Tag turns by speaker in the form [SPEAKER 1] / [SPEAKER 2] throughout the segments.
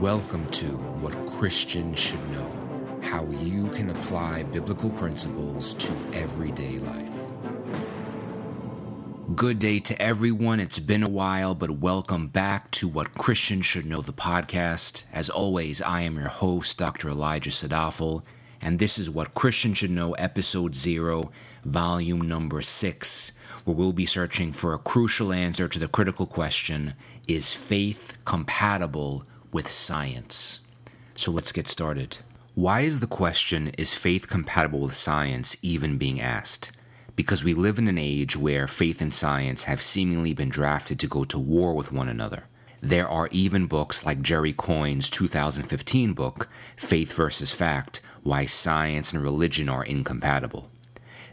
[SPEAKER 1] Welcome to What Christians Should Know How You Can Apply Biblical Principles to Everyday Life. Good day to everyone. It's been a while, but welcome back to What Christians Should Know, the podcast. As always, I am your host, Dr. Elijah Sadafel, and this is What Christians Should Know, Episode Zero, Volume Number Six, where we'll be searching for a crucial answer to the critical question Is faith compatible with science. So let's get started. Why is the question, is faith compatible with science, even being asked? Because we live in an age where faith and science have seemingly been drafted to go to war with one another. There are even books like Jerry Coyne's 2015 book, Faith versus Fact Why Science and Religion Are Incompatible.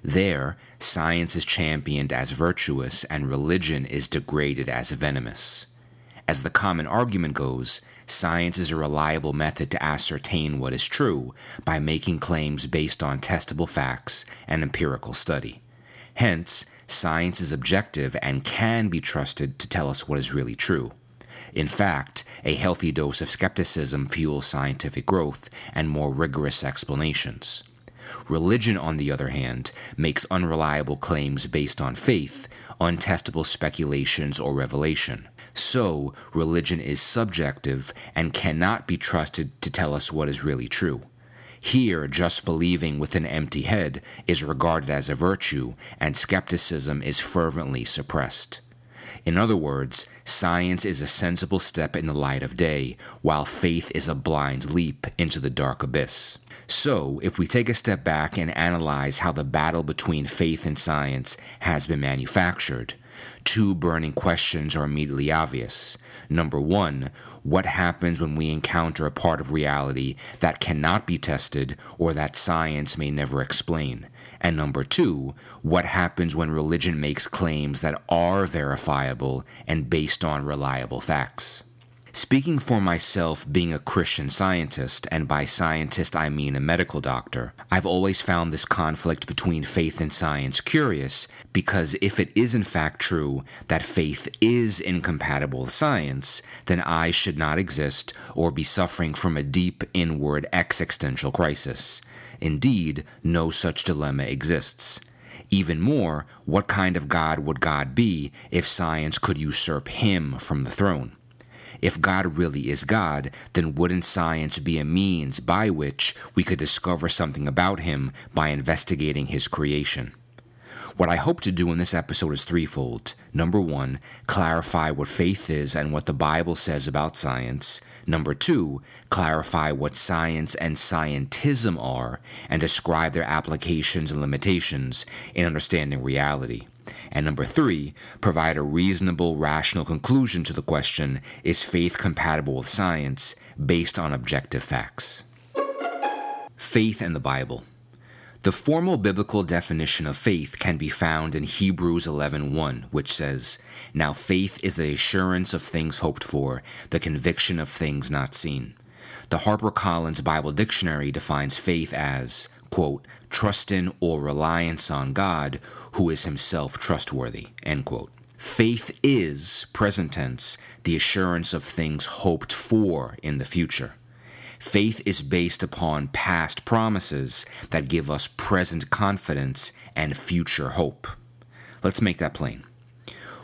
[SPEAKER 1] There, science is championed as virtuous and religion is degraded as venomous. As the common argument goes, science is a reliable method to ascertain what is true by making claims based on testable facts and empirical study. Hence, science is objective and can be trusted to tell us what is really true. In fact, a healthy dose of skepticism fuels scientific growth and more rigorous explanations. Religion, on the other hand, makes unreliable claims based on faith, untestable speculations, or revelation. So, religion is subjective and cannot be trusted to tell us what is really true. Here, just believing with an empty head is regarded as a virtue, and skepticism is fervently suppressed. In other words, science is a sensible step in the light of day, while faith is a blind leap into the dark abyss. So, if we take a step back and analyze how the battle between faith and science has been manufactured, Two burning questions are immediately obvious. Number one, what happens when we encounter a part of reality that cannot be tested or that science may never explain? And number two, what happens when religion makes claims that are verifiable and based on reliable facts? Speaking for myself, being a Christian scientist, and by scientist I mean a medical doctor, I've always found this conflict between faith and science curious because if it is in fact true that faith is incompatible with science, then I should not exist or be suffering from a deep inward existential crisis. Indeed, no such dilemma exists. Even more, what kind of God would God be if science could usurp him from the throne? If God really is God, then wouldn't science be a means by which we could discover something about Him by investigating His creation? What I hope to do in this episode is threefold. Number one, clarify what faith is and what the Bible says about science. Number two, clarify what science and scientism are and describe their applications and limitations in understanding reality. And number three, provide a reasonable, rational conclusion to the question is faith compatible with science based on objective facts? Faith and the Bible. The formal biblical definition of faith can be found in Hebrews 11:1, which says, "Now faith is the assurance of things hoped for, the conviction of things not seen." The HarperCollins Bible Dictionary defines faith as quote, trust in or reliance on God, who is himself trustworthy, end quote. Faith is, present tense, the assurance of things hoped for in the future. Faith is based upon past promises that give us present confidence and future hope. Let's make that plain.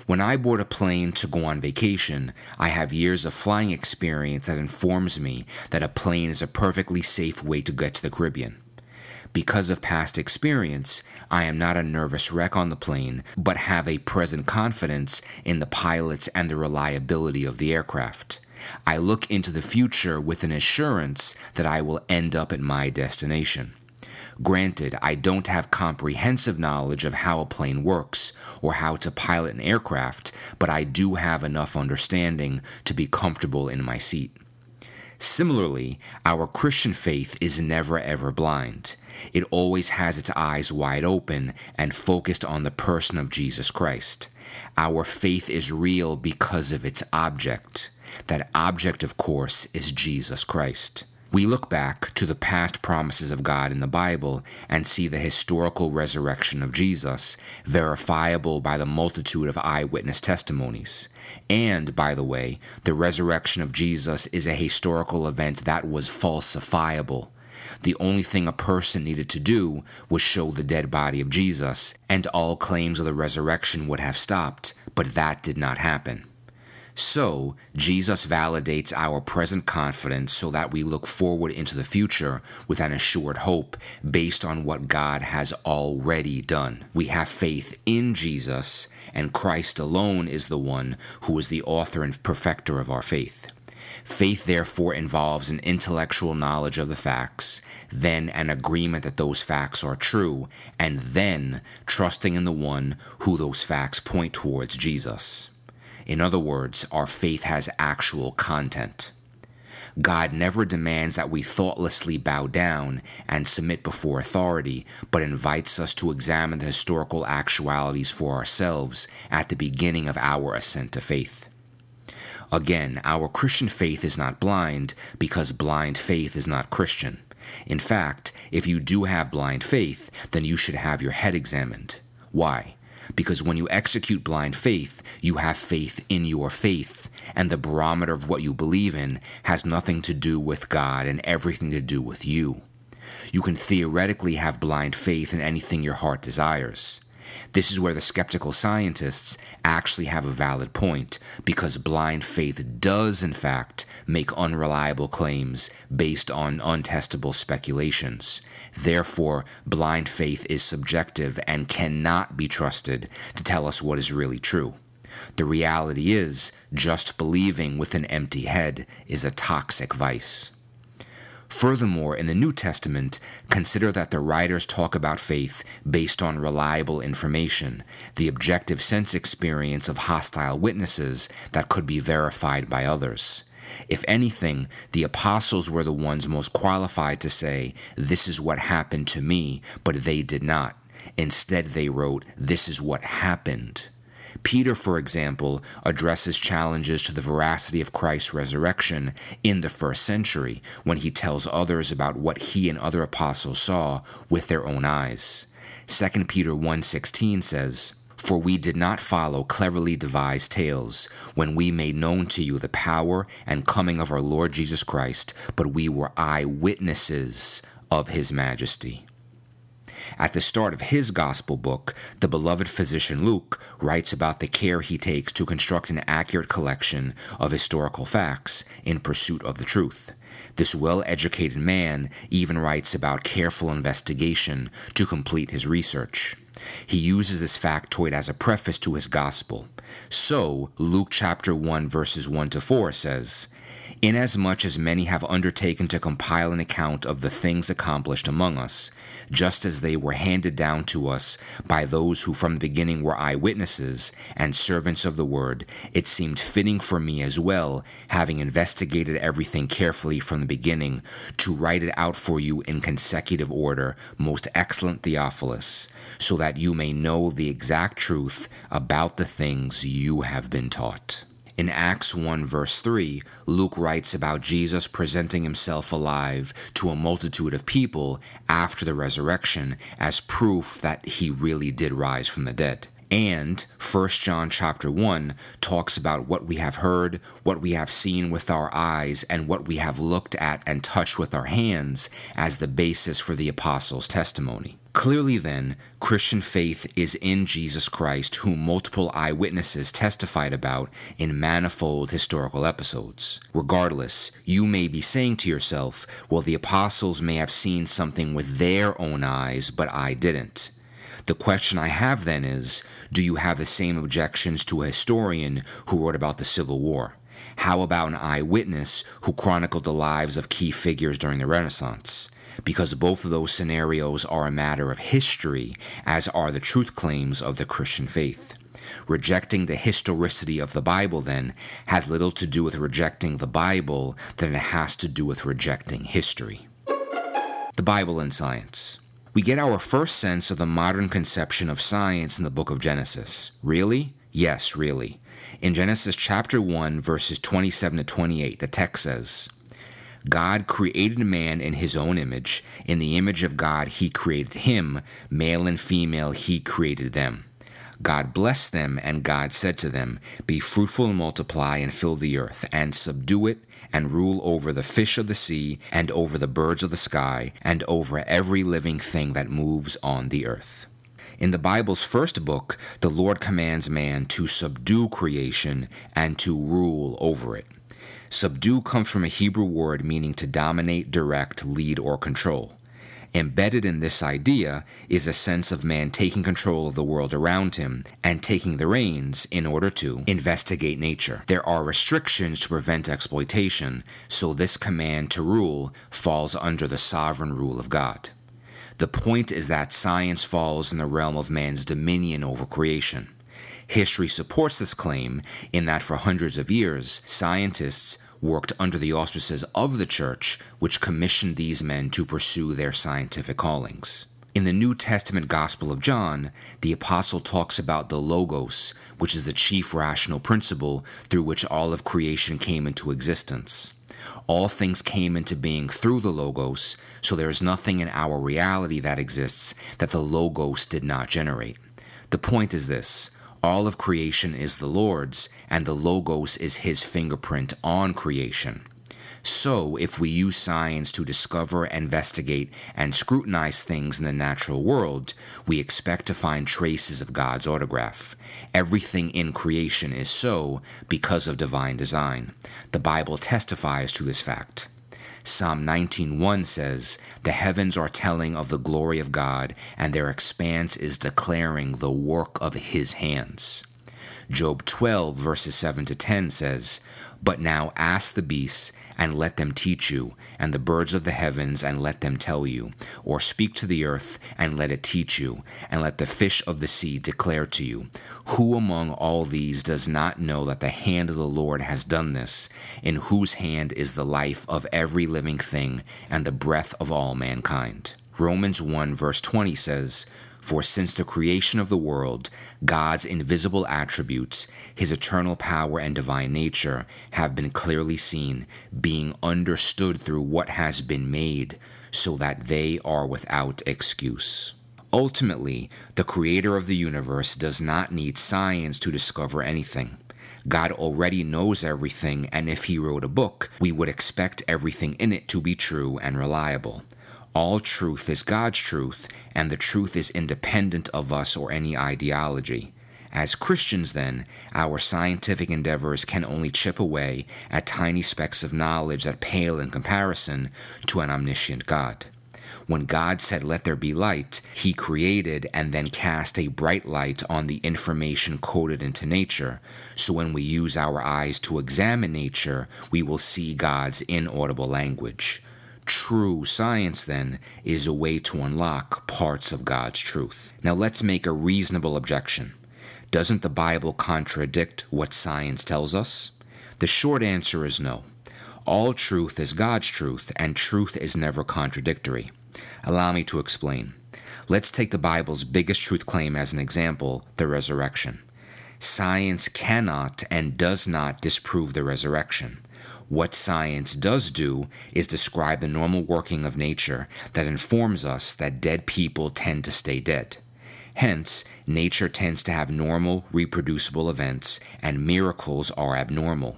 [SPEAKER 1] When I board a plane to go on vacation, I have years of flying experience that informs me that a plane is a perfectly safe way to get to the Caribbean. Because of past experience, I am not a nervous wreck on the plane, but have a present confidence in the pilots and the reliability of the aircraft. I look into the future with an assurance that I will end up at my destination. Granted, I don't have comprehensive knowledge of how a plane works or how to pilot an aircraft, but I do have enough understanding to be comfortable in my seat. Similarly, our Christian faith is never ever blind. It always has its eyes wide open and focused on the person of Jesus Christ. Our faith is real because of its object. That object, of course, is Jesus Christ. We look back to the past promises of God in the Bible and see the historical resurrection of Jesus, verifiable by the multitude of eyewitness testimonies. And, by the way, the resurrection of Jesus is a historical event that was falsifiable. The only thing a person needed to do was show the dead body of Jesus, and all claims of the resurrection would have stopped, but that did not happen. So, Jesus validates our present confidence so that we look forward into the future with an assured hope based on what God has already done. We have faith in Jesus, and Christ alone is the one who is the author and perfecter of our faith. Faith, therefore, involves an intellectual knowledge of the facts, then an agreement that those facts are true, and then trusting in the one who those facts point towards Jesus. In other words, our faith has actual content. God never demands that we thoughtlessly bow down and submit before authority, but invites us to examine the historical actualities for ourselves at the beginning of our ascent to faith. Again, our Christian faith is not blind because blind faith is not Christian. In fact, if you do have blind faith, then you should have your head examined. Why? Because when you execute blind faith, you have faith in your faith, and the barometer of what you believe in has nothing to do with God and everything to do with you. You can theoretically have blind faith in anything your heart desires. This is where the skeptical scientists actually have a valid point, because blind faith does, in fact, make unreliable claims based on untestable speculations. Therefore, blind faith is subjective and cannot be trusted to tell us what is really true. The reality is, just believing with an empty head is a toxic vice. Furthermore, in the New Testament, consider that the writers talk about faith based on reliable information, the objective sense experience of hostile witnesses that could be verified by others. If anything, the apostles were the ones most qualified to say, This is what happened to me, but they did not. Instead, they wrote, This is what happened. Peter, for example, addresses challenges to the veracity of Christ's resurrection in the first century when he tells others about what he and other apostles saw with their own eyes. 2 Peter 1:16 says, for we did not follow cleverly devised tales when we made known to you the power and coming of our Lord Jesus Christ, but we were eyewitnesses of his majesty. At the start of his gospel book, the beloved physician Luke writes about the care he takes to construct an accurate collection of historical facts in pursuit of the truth. This well educated man even writes about careful investigation to complete his research. He uses this factoid as a preface to his gospel. So, Luke chapter 1, verses 1 to 4 says, Inasmuch as many have undertaken to compile an account of the things accomplished among us, just as they were handed down to us by those who from the beginning were eyewitnesses and servants of the word, it seemed fitting for me as well, having investigated everything carefully from the beginning, to write it out for you in consecutive order, most excellent Theophilus, so that you may know the exact truth about the things you have been taught. In Acts 1, verse 3, Luke writes about Jesus presenting himself alive to a multitude of people after the resurrection as proof that he really did rise from the dead. And 1 John chapter 1 talks about what we have heard, what we have seen with our eyes, and what we have looked at and touched with our hands as the basis for the apostles' testimony. Clearly, then, Christian faith is in Jesus Christ, whom multiple eyewitnesses testified about in manifold historical episodes. Regardless, you may be saying to yourself, well, the apostles may have seen something with their own eyes, but I didn't. The question I have then is do you have the same objections to a historian who wrote about the Civil War? How about an eyewitness who chronicled the lives of key figures during the Renaissance? Because both of those scenarios are a matter of history, as are the truth claims of the Christian faith. Rejecting the historicity of the Bible, then, has little to do with rejecting the Bible than it has to do with rejecting history. The Bible and Science. We get our first sense of the modern conception of science in the book of Genesis. Really? Yes, really. In Genesis chapter 1, verses 27 to 28, the text says, God created man in his own image. In the image of God, he created him. Male and female, he created them. God blessed them, and God said to them, Be fruitful and multiply, and fill the earth, and subdue it, and rule over the fish of the sea, and over the birds of the sky, and over every living thing that moves on the earth. In the Bible's first book, the Lord commands man to subdue creation and to rule over it. Subdue comes from a Hebrew word meaning to dominate, direct, lead, or control. Embedded in this idea is a sense of man taking control of the world around him and taking the reins in order to investigate nature. There are restrictions to prevent exploitation, so this command to rule falls under the sovereign rule of God. The point is that science falls in the realm of man's dominion over creation. History supports this claim in that for hundreds of years, scientists worked under the auspices of the church, which commissioned these men to pursue their scientific callings. In the New Testament Gospel of John, the apostle talks about the Logos, which is the chief rational principle through which all of creation came into existence. All things came into being through the Logos, so there is nothing in our reality that exists that the Logos did not generate. The point is this all of creation is the Lord's, and the Logos is his fingerprint on creation. So, if we use science to discover, investigate, and scrutinize things in the natural world, we expect to find traces of God's autograph. Everything in creation is so because of divine design. The Bible testifies to this fact. Psalm 19:1 says, "The heavens are telling of the glory of God, and their expanse is declaring the work of his hands." Job 12 verses 7 to 10 says, "But now ask the beasts and let them teach you, and the birds of the heavens, and let them tell you. Or speak to the earth, and let it teach you, and let the fish of the sea declare to you. Who among all these does not know that the hand of the Lord has done this, in whose hand is the life of every living thing, and the breath of all mankind? Romans 1 verse 20 says, for since the creation of the world, God's invisible attributes, his eternal power and divine nature, have been clearly seen, being understood through what has been made, so that they are without excuse. Ultimately, the creator of the universe does not need science to discover anything. God already knows everything, and if He wrote a book, we would expect everything in it to be true and reliable. All truth is God's truth, and the truth is independent of us or any ideology. As Christians, then, our scientific endeavors can only chip away at tiny specks of knowledge that pale in comparison to an omniscient God. When God said, Let there be light, He created and then cast a bright light on the information coded into nature. So when we use our eyes to examine nature, we will see God's inaudible language. True science, then, is a way to unlock parts of God's truth. Now, let's make a reasonable objection. Doesn't the Bible contradict what science tells us? The short answer is no. All truth is God's truth, and truth is never contradictory. Allow me to explain. Let's take the Bible's biggest truth claim as an example the resurrection. Science cannot and does not disprove the resurrection. What science does do is describe the normal working of nature that informs us that dead people tend to stay dead. Hence, nature tends to have normal, reproducible events, and miracles are abnormal.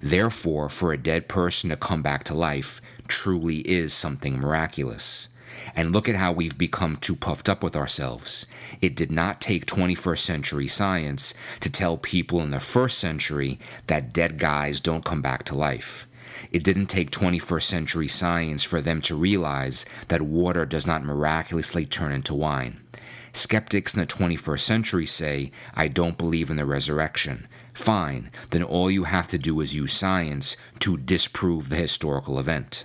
[SPEAKER 1] Therefore, for a dead person to come back to life truly is something miraculous. And look at how we've become too puffed up with ourselves. It did not take 21st century science to tell people in the first century that dead guys don't come back to life. It didn't take 21st century science for them to realize that water does not miraculously turn into wine. Skeptics in the 21st century say, I don't believe in the resurrection. Fine, then all you have to do is use science to disprove the historical event.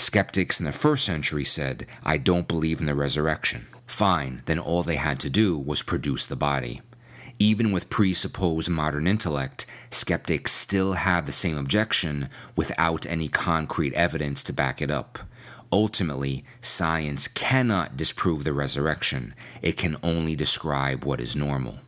[SPEAKER 1] Skeptics in the first century said, I don't believe in the resurrection. Fine, then all they had to do was produce the body. Even with presupposed modern intellect, skeptics still have the same objection without any concrete evidence to back it up. Ultimately, science cannot disprove the resurrection, it can only describe what is normal.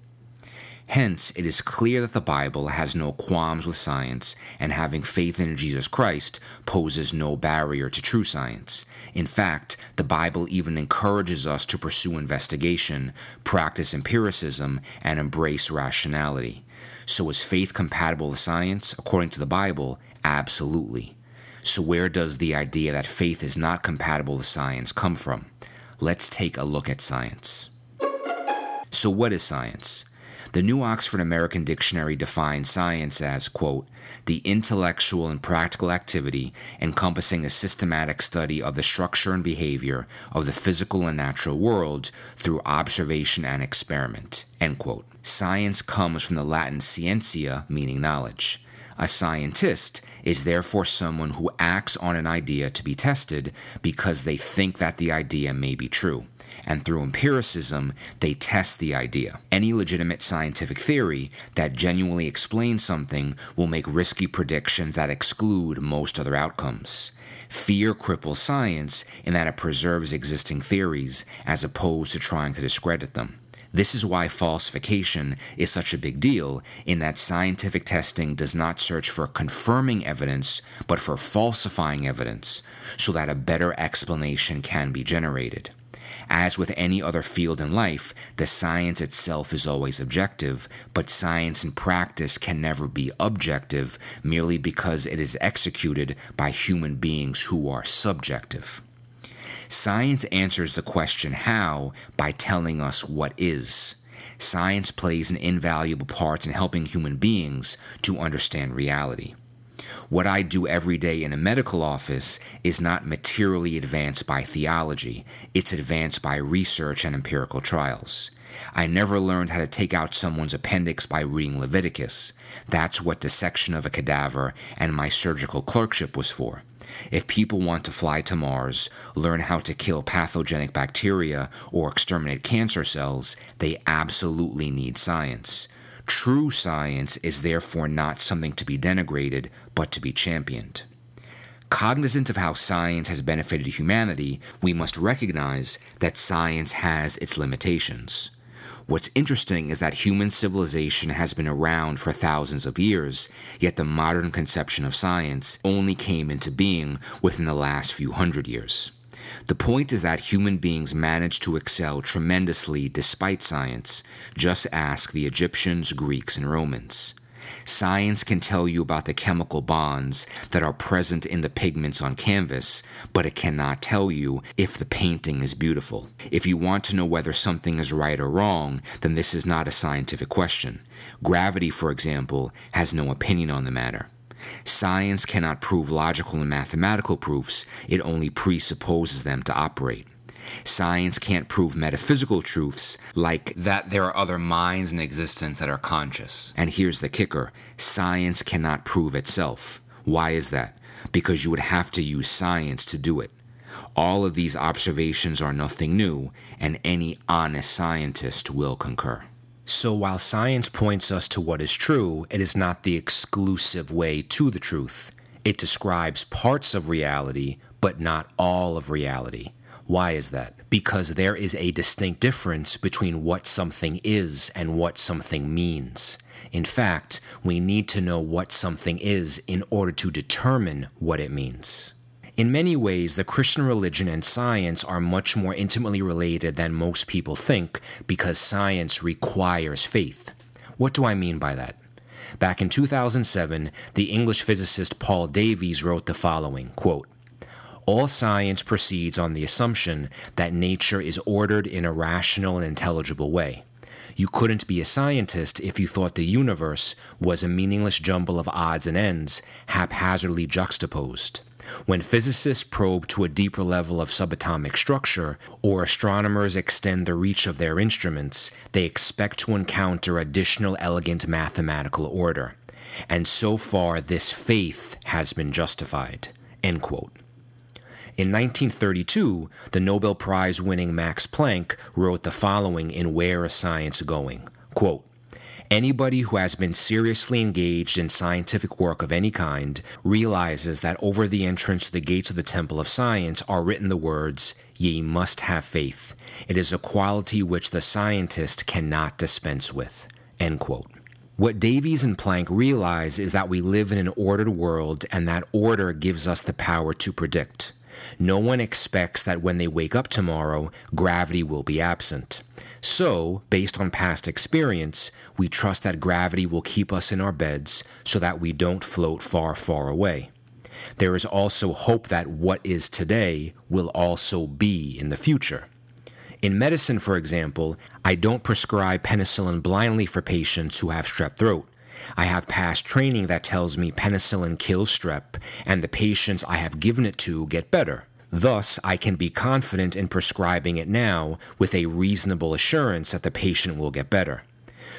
[SPEAKER 1] Hence, it is clear that the Bible has no qualms with science, and having faith in Jesus Christ poses no barrier to true science. In fact, the Bible even encourages us to pursue investigation, practice empiricism, and embrace rationality. So, is faith compatible with science? According to the Bible, absolutely. So, where does the idea that faith is not compatible with science come from? Let's take a look at science. So, what is science? The New Oxford American Dictionary defines science as, quote, the intellectual and practical activity encompassing a systematic study of the structure and behavior of the physical and natural world through observation and experiment, end quote. Science comes from the Latin scientia, meaning knowledge. A scientist is therefore someone who acts on an idea to be tested because they think that the idea may be true and through empiricism, they test the idea. Any legitimate scientific theory that genuinely explains something will make risky predictions that exclude most other outcomes. Fear cripples science in that it preserves existing theories as opposed to trying to discredit them. This is why falsification is such a big deal, in that scientific testing does not search for confirming evidence, but for falsifying evidence, so that a better explanation can be generated. As with any other field in life, the science itself is always objective, but science in practice can never be objective merely because it is executed by human beings who are subjective. Science answers the question how by telling us what is. Science plays an invaluable part in helping human beings to understand reality. What I do every day in a medical office is not materially advanced by theology, it's advanced by research and empirical trials. I never learned how to take out someone's appendix by reading Leviticus. That's what dissection of a cadaver and my surgical clerkship was for. If people want to fly to Mars, learn how to kill pathogenic bacteria, or exterminate cancer cells, they absolutely need science. True science is therefore not something to be denigrated, but to be championed. Cognizant of how science has benefited humanity, we must recognize that science has its limitations. What's interesting is that human civilization has been around for thousands of years, yet the modern conception of science only came into being within the last few hundred years. The point is that human beings manage to excel tremendously despite science. Just ask the Egyptians, Greeks, and Romans. Science can tell you about the chemical bonds that are present in the pigments on canvas, but it cannot tell you if the painting is beautiful. If you want to know whether something is right or wrong, then this is not a scientific question. Gravity, for example, has no opinion on the matter. Science cannot prove logical and mathematical proofs, it only presupposes them to operate. Science can't prove metaphysical truths like that there are other minds in existence that are conscious. And here's the kicker science cannot prove itself. Why is that? Because you would have to use science to do it. All of these observations are nothing new, and any honest scientist will concur. So, while science points us to what is true, it is not the exclusive way to the truth. It describes parts of reality, but not all of reality. Why is that? Because there is a distinct difference between what something is and what something means. In fact, we need to know what something is in order to determine what it means. In many ways, the Christian religion and science are much more intimately related than most people think because science requires faith. What do I mean by that? Back in 2007, the English physicist Paul Davies wrote the following quote, All science proceeds on the assumption that nature is ordered in a rational and intelligible way. You couldn't be a scientist if you thought the universe was a meaningless jumble of odds and ends haphazardly juxtaposed. When physicists probe to a deeper level of subatomic structure, or astronomers extend the reach of their instruments, they expect to encounter additional elegant mathematical order. And so far, this faith has been justified. End quote. In 1932, the Nobel Prize winning Max Planck wrote the following in Where is Science Going? Quote, Anybody who has been seriously engaged in scientific work of any kind realizes that over the entrance to the gates of the Temple of Science are written the words, Ye must have faith. It is a quality which the scientist cannot dispense with. End quote. What Davies and Planck realize is that we live in an ordered world and that order gives us the power to predict. No one expects that when they wake up tomorrow, gravity will be absent. So, based on past experience, we trust that gravity will keep us in our beds so that we don't float far, far away. There is also hope that what is today will also be in the future. In medicine, for example, I don't prescribe penicillin blindly for patients who have strep throat. I have past training that tells me penicillin kills strep, and the patients I have given it to get better. Thus, I can be confident in prescribing it now with a reasonable assurance that the patient will get better.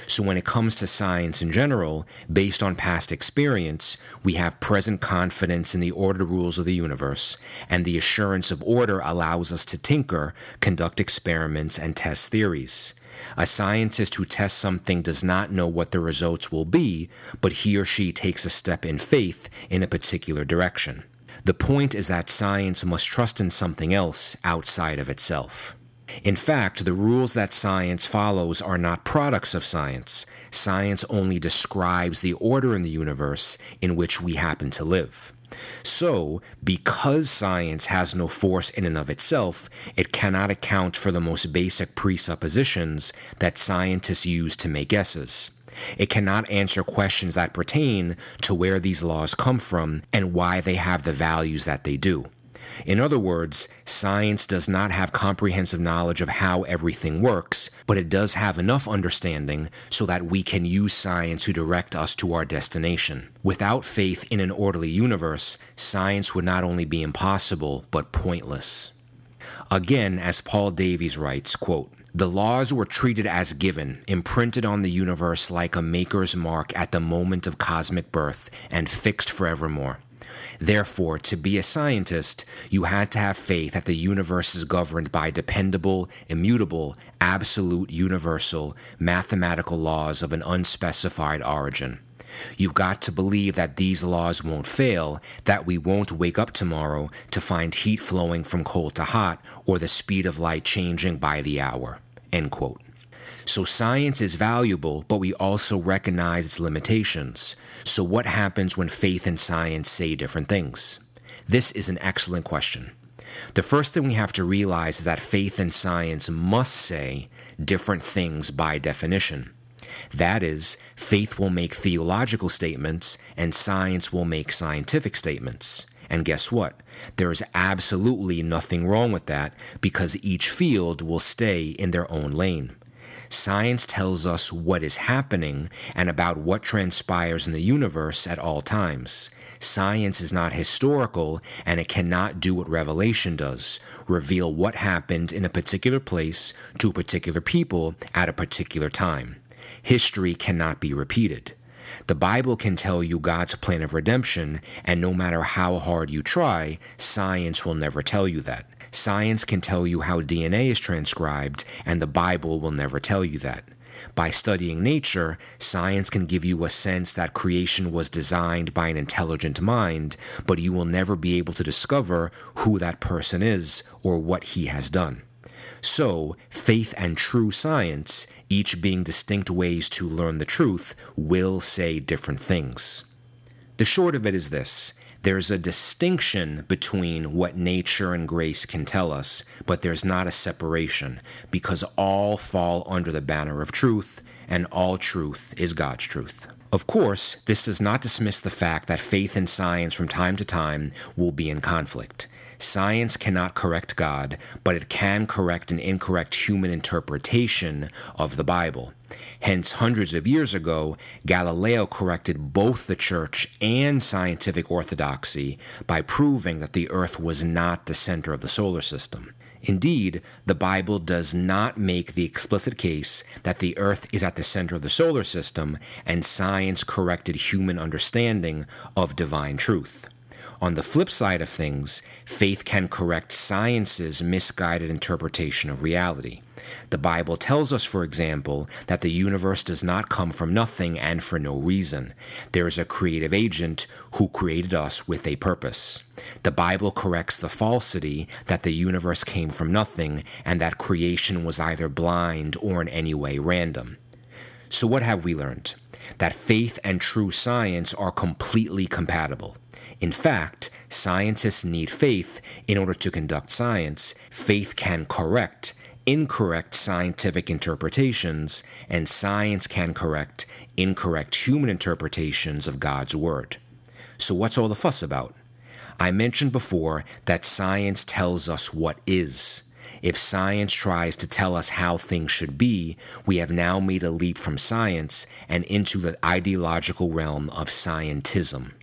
[SPEAKER 1] So, when it comes to science in general, based on past experience, we have present confidence in the ordered rules of the universe, and the assurance of order allows us to tinker, conduct experiments, and test theories. A scientist who tests something does not know what the results will be, but he or she takes a step in faith in a particular direction. The point is that science must trust in something else outside of itself. In fact, the rules that science follows are not products of science. Science only describes the order in the universe in which we happen to live. So, because science has no force in and of itself, it cannot account for the most basic presuppositions that scientists use to make guesses. It cannot answer questions that pertain to where these laws come from and why they have the values that they do. In other words, science does not have comprehensive knowledge of how everything works, but it does have enough understanding so that we can use science to direct us to our destination. Without faith in an orderly universe, science would not only be impossible, but pointless. Again, as Paul Davies writes, quote, the laws were treated as given, imprinted on the universe like a maker's mark at the moment of cosmic birth, and fixed forevermore. Therefore, to be a scientist, you had to have faith that the universe is governed by dependable, immutable, absolute, universal, mathematical laws of an unspecified origin. You've got to believe that these laws won't fail, that we won't wake up tomorrow to find heat flowing from cold to hot or the speed of light changing by the hour. End quote. So science is valuable, but we also recognize its limitations. So what happens when faith and science say different things? This is an excellent question. The first thing we have to realize is that faith and science must say different things by definition. That is, faith will make theological statements and science will make scientific statements. And guess what? There is absolutely nothing wrong with that because each field will stay in their own lane. Science tells us what is happening and about what transpires in the universe at all times. Science is not historical and it cannot do what revelation does reveal what happened in a particular place to particular people at a particular time. History cannot be repeated. The Bible can tell you God's plan of redemption, and no matter how hard you try, science will never tell you that. Science can tell you how DNA is transcribed, and the Bible will never tell you that. By studying nature, science can give you a sense that creation was designed by an intelligent mind, but you will never be able to discover who that person is or what he has done. So, faith and true science, each being distinct ways to learn the truth, will say different things. The short of it is this there's a distinction between what nature and grace can tell us, but there's not a separation because all fall under the banner of truth, and all truth is God's truth. Of course, this does not dismiss the fact that faith and science from time to time will be in conflict. Science cannot correct God, but it can correct an incorrect human interpretation of the Bible. Hence, hundreds of years ago, Galileo corrected both the church and scientific orthodoxy by proving that the Earth was not the center of the solar system. Indeed, the Bible does not make the explicit case that the Earth is at the center of the solar system, and science corrected human understanding of divine truth. On the flip side of things, faith can correct science's misguided interpretation of reality. The Bible tells us, for example, that the universe does not come from nothing and for no reason. There is a creative agent who created us with a purpose. The Bible corrects the falsity that the universe came from nothing and that creation was either blind or in any way random. So, what have we learned? That faith and true science are completely compatible. In fact, scientists need faith in order to conduct science. Faith can correct incorrect scientific interpretations, and science can correct incorrect human interpretations of God's Word. So, what's all the fuss about? I mentioned before that science tells us what is. If science tries to tell us how things should be, we have now made a leap from science and into the ideological realm of scientism.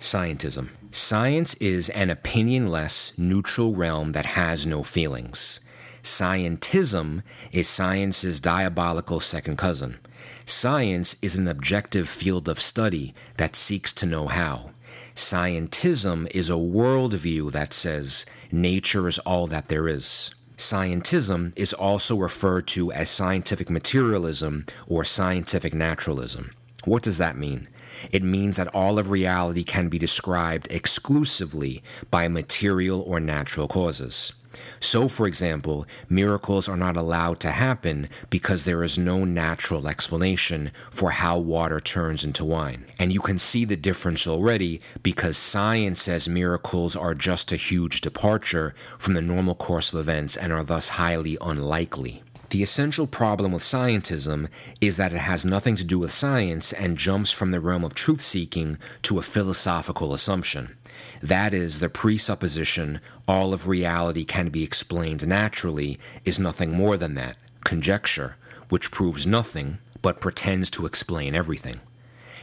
[SPEAKER 1] Scientism. Science is an opinionless, neutral realm that has no feelings. Scientism is science's diabolical second cousin. Science is an objective field of study that seeks to know how. Scientism is a worldview that says nature is all that there is. Scientism is also referred to as scientific materialism or scientific naturalism. What does that mean? It means that all of reality can be described exclusively by material or natural causes. So, for example, miracles are not allowed to happen because there is no natural explanation for how water turns into wine. And you can see the difference already because science says miracles are just a huge departure from the normal course of events and are thus highly unlikely. The essential problem with scientism is that it has nothing to do with science and jumps from the realm of truth seeking to a philosophical assumption. That is, the presupposition all of reality can be explained naturally is nothing more than that conjecture, which proves nothing but pretends to explain everything.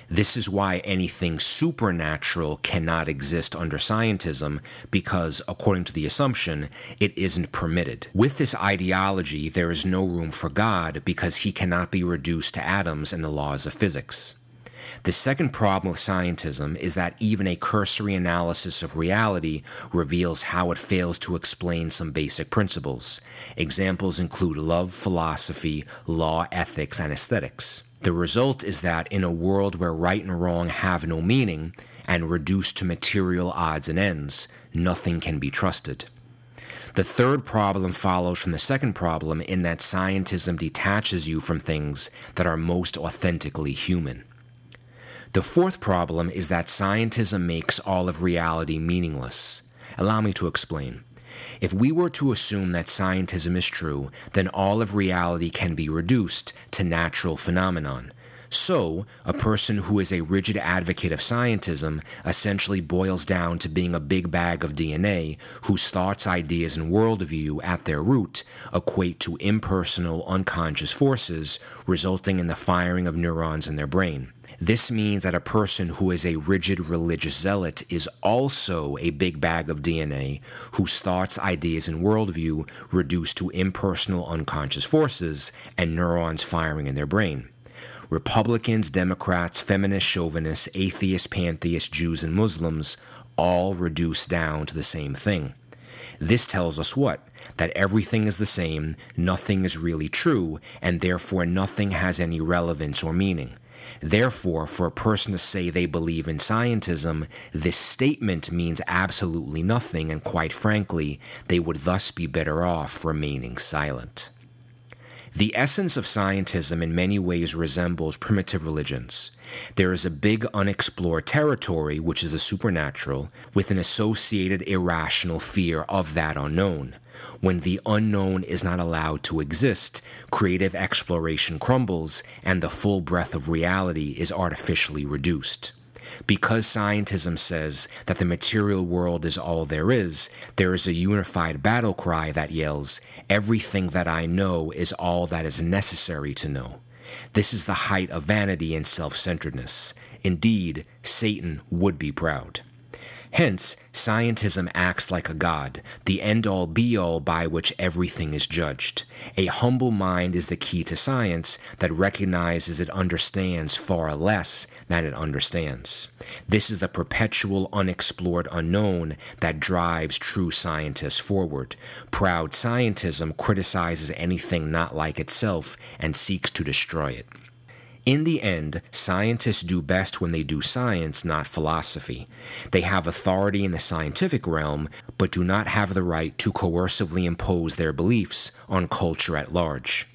[SPEAKER 1] This is why anything supernatural cannot exist under scientism, because, according to the assumption, it isn't permitted. With this ideology, there is no room for God because he cannot be reduced to atoms and the laws of physics. The second problem of scientism is that even a cursory analysis of reality reveals how it fails to explain some basic principles. Examples include love, philosophy, law, ethics, and aesthetics. The result is that in a world where right and wrong have no meaning and reduced to material odds and ends, nothing can be trusted. The third problem follows from the second problem in that scientism detaches you from things that are most authentically human. The fourth problem is that scientism makes all of reality meaningless. Allow me to explain. If we were to assume that scientism is true, then all of reality can be reduced to natural phenomenon. So, a person who is a rigid advocate of scientism essentially boils down to being a big bag of DNA whose thoughts, ideas, and worldview at their root equate to impersonal, unconscious forces resulting in the firing of neurons in their brain. This means that a person who is a rigid religious zealot is also a big bag of DNA whose thoughts, ideas, and worldview reduce to impersonal unconscious forces and neurons firing in their brain. Republicans, Democrats, feminists, chauvinists, atheists, pantheists, Jews, and Muslims all reduce down to the same thing. This tells us what? That everything is the same, nothing is really true, and therefore nothing has any relevance or meaning. Therefore, for a person to say they believe in scientism, this statement means absolutely nothing, and quite frankly, they would thus be better off remaining silent. The essence of scientism in many ways resembles primitive religions. There is a big unexplored territory, which is the supernatural, with an associated irrational fear of that unknown. When the unknown is not allowed to exist, creative exploration crumbles and the full breadth of reality is artificially reduced. Because scientism says that the material world is all there is, there is a unified battle cry that yells, Everything that I know is all that is necessary to know. This is the height of vanity and self centeredness. Indeed, Satan would be proud. Hence, scientism acts like a god, the end all be all by which everything is judged. A humble mind is the key to science that recognizes it understands far less than it understands. This is the perpetual unexplored unknown that drives true scientists forward. Proud scientism criticizes anything not like itself and seeks to destroy it. In the end, scientists do best when they do science, not philosophy. They have authority in the scientific realm, but do not have the right to coercively impose their beliefs on culture at large.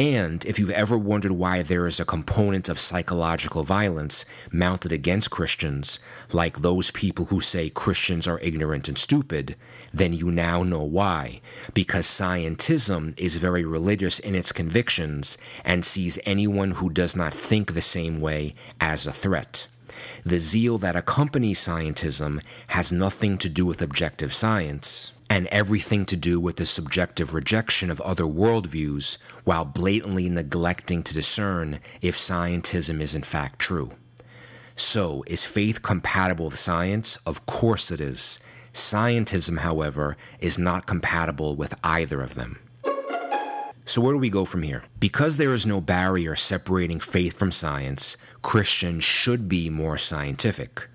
[SPEAKER 1] And if you've ever wondered why there is a component of psychological violence mounted against Christians, like those people who say Christians are ignorant and stupid, then you now know why. Because scientism is very religious in its convictions and sees anyone who does not think the same way as a threat. The zeal that accompanies scientism has nothing to do with objective science and everything to do with the subjective rejection of other worldviews while blatantly neglecting to discern if scientism is in fact true. So, is faith compatible with science? Of course it is. Scientism, however, is not compatible with either of them. So, where do we go from here? Because there is no barrier separating faith from science, Christians should be more scientific.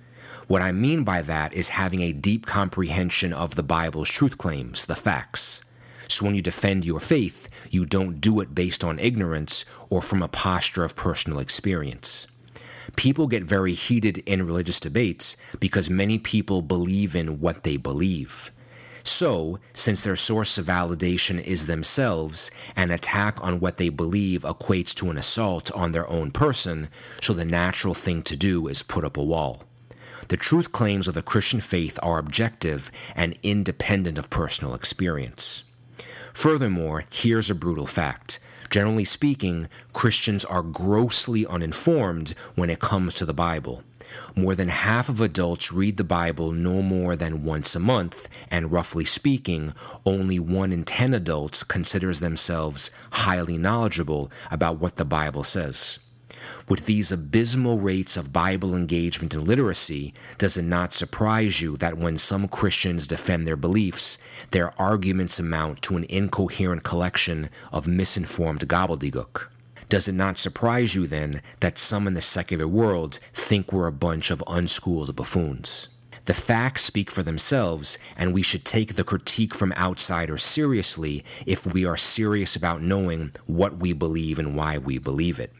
[SPEAKER 1] What I mean by that is having a deep comprehension of the Bible's truth claims, the facts. So when you defend your faith, you don't do it based on ignorance or from a posture of personal experience. People get very heated in religious debates because many people believe in what they believe. So, since their source of validation is themselves, an attack on what they believe equates to an assault on their own person, so the natural thing to do is put up a wall. The truth claims of the Christian faith are objective and independent of personal experience. Furthermore, here's a brutal fact. Generally speaking, Christians are grossly uninformed when it comes to the Bible. More than half of adults read the Bible no more than once a month, and roughly speaking, only one in ten adults considers themselves highly knowledgeable about what the Bible says. With these abysmal rates of Bible engagement and literacy, does it not surprise you that when some Christians defend their beliefs, their arguments amount to an incoherent collection of misinformed gobbledygook? Does it not surprise you then that some in the secular world think we're a bunch of unschooled buffoons? The facts speak for themselves, and we should take the critique from outsiders seriously if we are serious about knowing what we believe and why we believe it.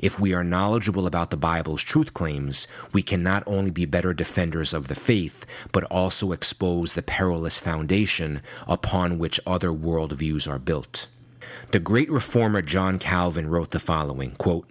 [SPEAKER 1] If we are knowledgeable about the Bible's truth claims, we can not only be better defenders of the faith, but also expose the perilous foundation upon which other worldviews are built. The great reformer John Calvin wrote the following quote,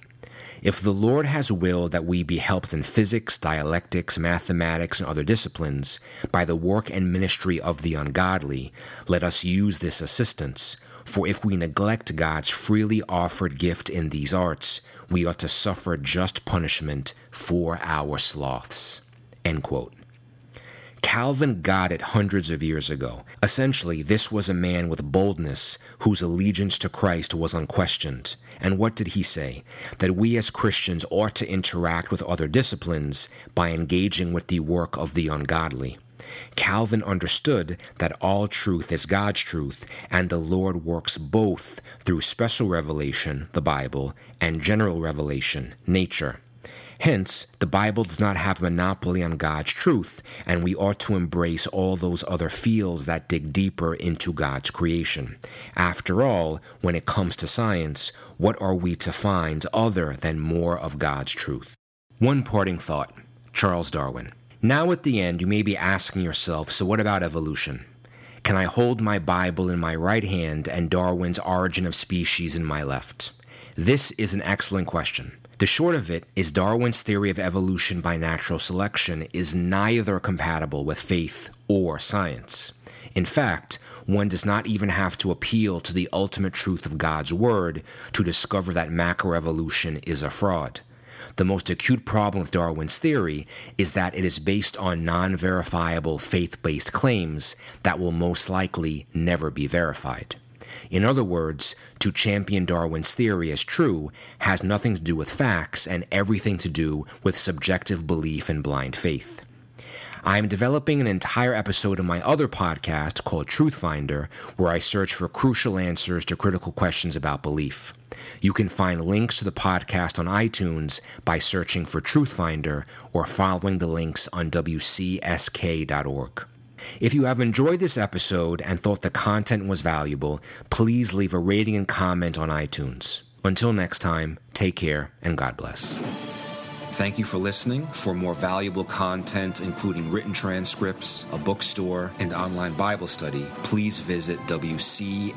[SPEAKER 1] if the Lord has willed that we be helped in physics, dialectics, mathematics, and other disciplines by the work and ministry of the ungodly, let us use this assistance. For if we neglect God's freely offered gift in these arts, we ought to suffer just punishment for our sloths. End quote. Calvin got it hundreds of years ago. Essentially, this was a man with boldness whose allegiance to Christ was unquestioned. And what did he say? That we as Christians ought to interact with other disciplines by engaging with the work of the ungodly. Calvin understood that all truth is God's truth, and the Lord works both through special revelation, the Bible, and general revelation, nature. Hence, the Bible does not have monopoly on God's truth, and we ought to embrace all those other fields that dig deeper into God's creation. After all, when it comes to science, what are we to find other than more of God's truth? One parting thought Charles Darwin. Now, at the end, you may be asking yourself so what about evolution? Can I hold my Bible in my right hand and Darwin's Origin of Species in my left? This is an excellent question. The short of it is Darwin's theory of evolution by natural selection is neither compatible with faith or science. In fact, one does not even have to appeal to the ultimate truth of God's Word to discover that macroevolution is a fraud. The most acute problem with Darwin's theory is that it is based on non verifiable faith based claims that will most likely never be verified. In other words, to champion Darwin's theory as true has nothing to do with facts and everything to do with subjective belief and blind faith. I am developing an entire episode of my other podcast called Truth Finder, where I search for crucial answers to critical questions about belief. You can find links to the podcast on iTunes by searching for Truth Finder or following the links on WCSK.org. If you have enjoyed this episode and thought the content was valuable, please leave a rating and comment on iTunes. Until next time, take care and God bless. Thank you for listening. For more valuable content, including written transcripts, a bookstore, and online Bible study, please visit WCSK.org.